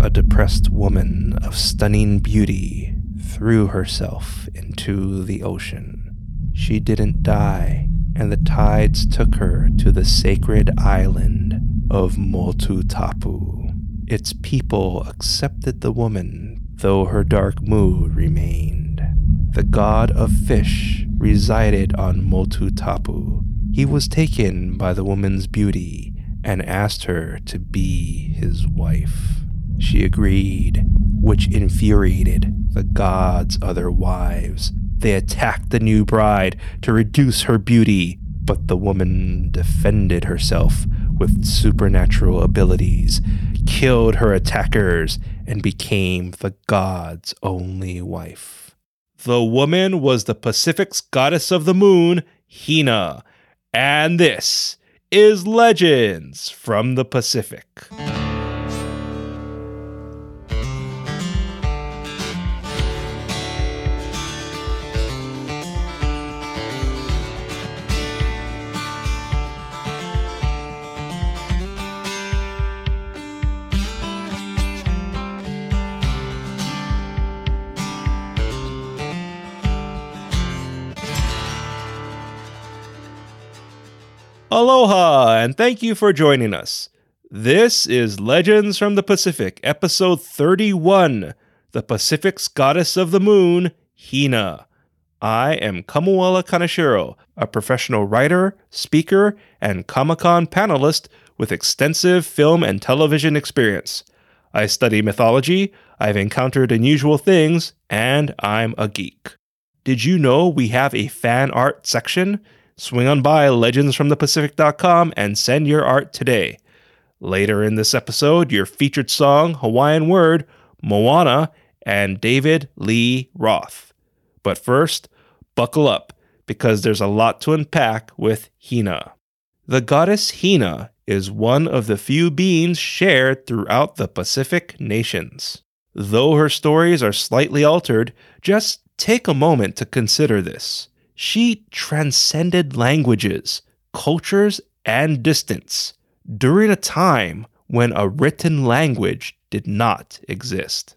a depressed woman of stunning beauty threw herself into the ocean. She didn't die, and the tides took her to the sacred island of Motutapu. Its people accepted the woman, though her dark mood remained. The god of fish resided on Motutapu. He was taken by the woman's beauty and asked her to be his wife. She agreed, which infuriated the gods' other wives. They attacked the new bride to reduce her beauty, but the woman defended herself with supernatural abilities, killed her attackers, and became the god's only wife. The woman was the Pacific's goddess of the moon, Hina. And this is Legends from the Pacific. Aloha, and thank you for joining us. This is Legends from the Pacific, episode 31 The Pacific's Goddess of the Moon, Hina. I am Kamuela Kaneshiro, a professional writer, speaker, and Comic Con panelist with extensive film and television experience. I study mythology, I've encountered unusual things, and I'm a geek. Did you know we have a fan art section? Swing on by legendsfromthepacific.com and send your art today. Later in this episode, your featured song, Hawaiian Word, Moana, and David Lee Roth. But first, buckle up because there's a lot to unpack with Hina. The goddess Hina is one of the few beings shared throughout the Pacific nations. Though her stories are slightly altered, just take a moment to consider this. She transcended languages, cultures, and distance during a time when a written language did not exist.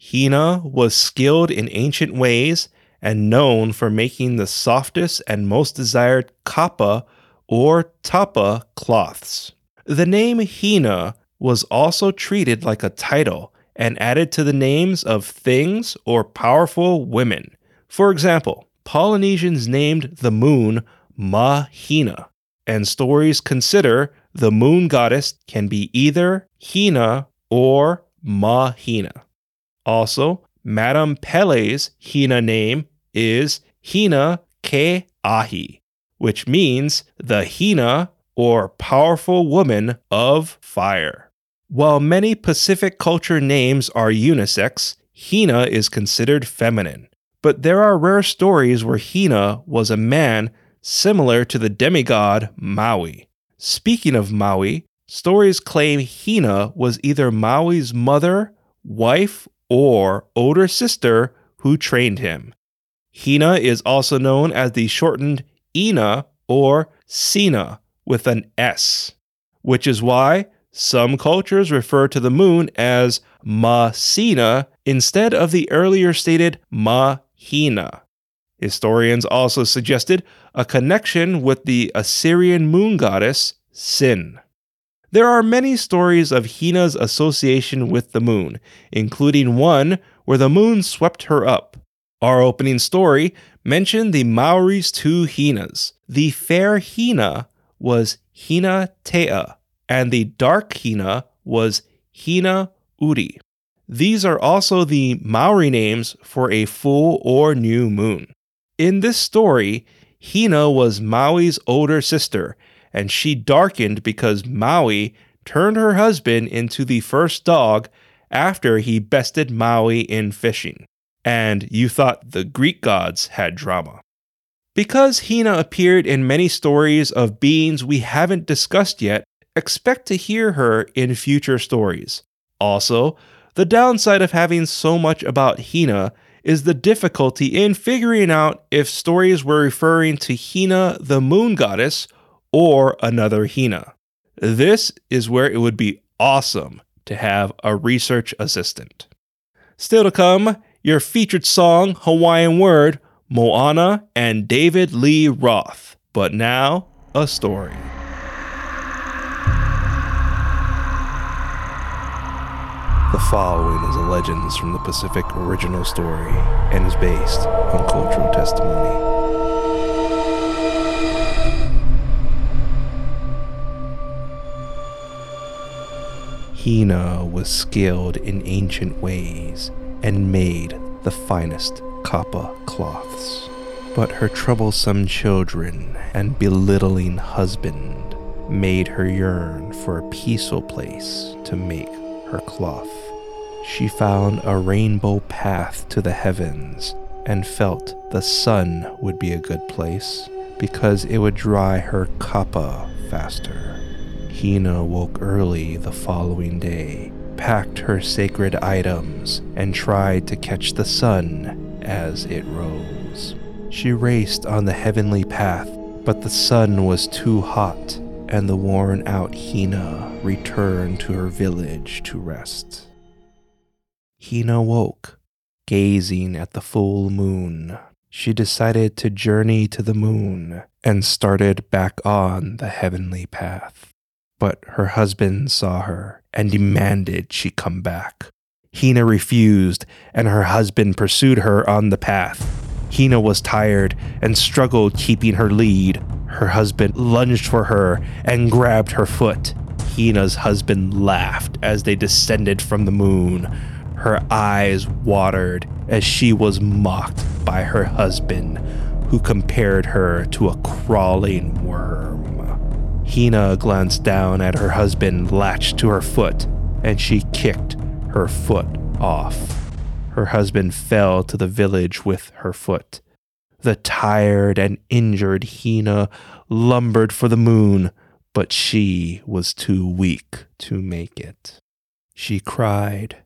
Hina was skilled in ancient ways and known for making the softest and most desired kapa or tapa cloths. The name Hina was also treated like a title and added to the names of things or powerful women. For example, Polynesians named the moon Mahina, and stories consider the moon goddess can be either Hina or Mahina. Also, Madame Pele's Hina name is Hina Ke Ahi, which means the Hina or powerful woman of fire. While many Pacific culture names are unisex, Hina is considered feminine but there are rare stories where Hina was a man similar to the demigod Maui. Speaking of Maui, stories claim Hina was either Maui's mother, wife, or older sister who trained him. Hina is also known as the shortened Ina or Sina with an S, which is why some cultures refer to the moon as Masina instead of the earlier stated Ma Hina. Historians also suggested a connection with the Assyrian moon goddess Sin. There are many stories of Hina's association with the moon, including one where the moon swept her up. Our opening story mentioned the Maori's two Hinas. The fair Hina was Hina Tea, and the dark Hina was Hina Uri. These are also the Maori names for a full or new moon. In this story, Hina was Maui's older sister, and she darkened because Maui turned her husband into the first dog after he bested Maui in fishing. And you thought the Greek gods had drama. Because Hina appeared in many stories of beings we haven't discussed yet, expect to hear her in future stories. Also, the downside of having so much about Hina is the difficulty in figuring out if stories were referring to Hina, the moon goddess, or another Hina. This is where it would be awesome to have a research assistant. Still to come, your featured song, Hawaiian Word, Moana and David Lee Roth. But now, a story. The following is a Legends from the Pacific original story and is based on cultural testimony. Hina was skilled in ancient ways and made the finest kapa cloths. But her troublesome children and belittling husband made her yearn for a peaceful place to make her cloth. She found a rainbow path to the heavens and felt the sun would be a good place because it would dry her kapa faster. Hina woke early the following day, packed her sacred items, and tried to catch the sun as it rose. She raced on the heavenly path, but the sun was too hot and the worn out Hina returned to her village to rest. Hina woke, gazing at the full moon. She decided to journey to the moon and started back on the heavenly path. But her husband saw her and demanded she come back. Hina refused, and her husband pursued her on the path. Hina was tired and struggled keeping her lead. Her husband lunged for her and grabbed her foot. Hina's husband laughed as they descended from the moon. Her eyes watered as she was mocked by her husband, who compared her to a crawling worm. Hina glanced down at her husband latched to her foot, and she kicked her foot off her husband fell to the village with her foot. The tired and injured Hina lumbered for the moon, but she was too weak to make it. She cried,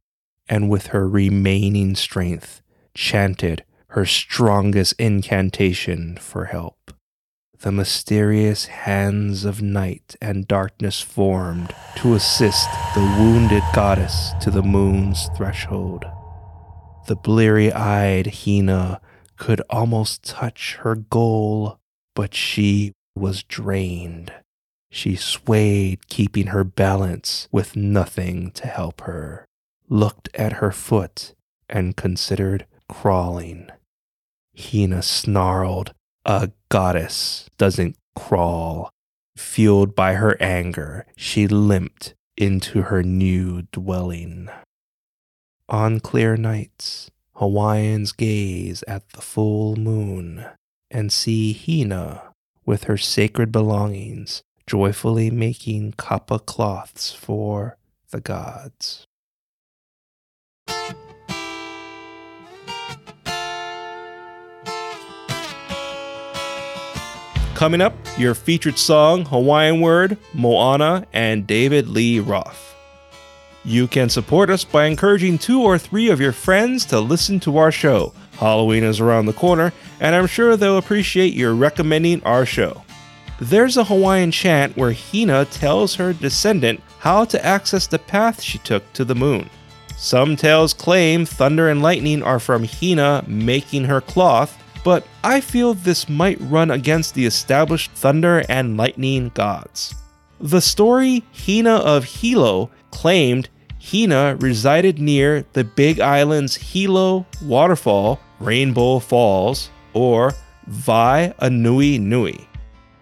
and with her remaining strength, chanted her strongest incantation for help. The mysterious hands of night and darkness formed to assist the wounded goddess to the moon's threshold. The bleary eyed Hina could almost touch her goal, but she was drained. She swayed, keeping her balance with nothing to help her, looked at her foot, and considered crawling. Hina snarled, A goddess doesn't crawl. Fueled by her anger, she limped into her new dwelling. On clear nights, Hawaiians gaze at the full moon and see Hina with her sacred belongings joyfully making kapa cloths for the gods. Coming up, your featured song, Hawaiian Word, Moana, and David Lee Roth. You can support us by encouraging two or three of your friends to listen to our show. Halloween is around the corner, and I'm sure they'll appreciate your recommending our show. There's a Hawaiian chant where Hina tells her descendant how to access the path she took to the moon. Some tales claim thunder and lightning are from Hina making her cloth, but I feel this might run against the established thunder and lightning gods. The story Hina of Hilo claimed Hina resided near the Big Island's Hilo Waterfall, Rainbow Falls, or Waianuenue.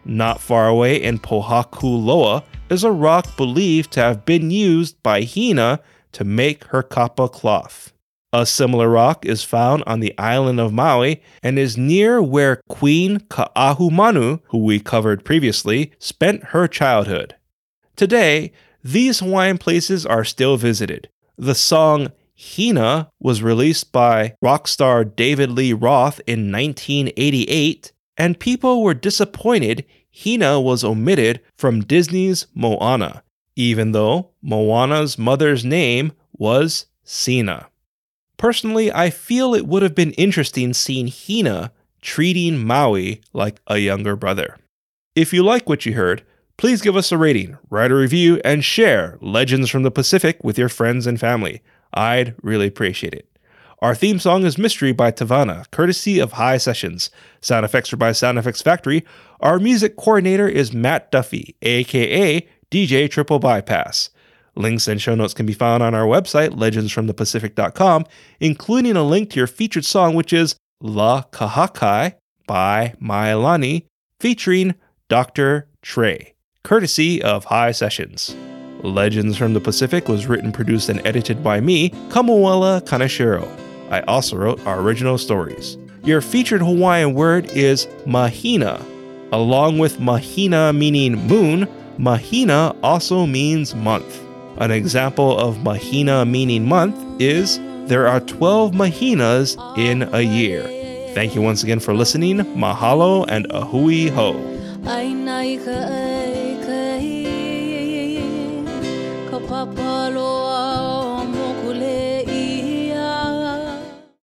Not far away in Pohakuloa is a rock believed to have been used by Hina to make her kapa cloth. A similar rock is found on the island of Maui and is near where Queen Ka'ahumanu, who we covered previously, spent her childhood. Today, these Hawaiian places are still visited. The song Hina was released by rock star David Lee Roth in 1988, and people were disappointed Hina was omitted from Disney's Moana, even though Moana's mother's name was Sina. Personally, I feel it would have been interesting seeing Hina treating Maui like a younger brother. If you like what you heard, Please give us a rating, write a review, and share Legends from the Pacific with your friends and family. I'd really appreciate it. Our theme song is Mystery by Tavana, courtesy of High Sessions. Sound effects are by Sound Effects Factory. Our music coordinator is Matt Duffy, aka DJ Triple Bypass. Links and show notes can be found on our website, legendsfromthepacific.com, including a link to your featured song, which is La Kahakai by Mailani, featuring Dr. Trey, courtesy of High Sessions. Legends from the Pacific was written, produced, and edited by me, Kamuela Kaneshiro. I also wrote our original stories. Your featured Hawaiian word is mahina. Along with mahina meaning moon, mahina also means month. An example of mahina meaning month is there are 12 mahinas in a year. Thank you once again for listening. Mahalo and ahui ho.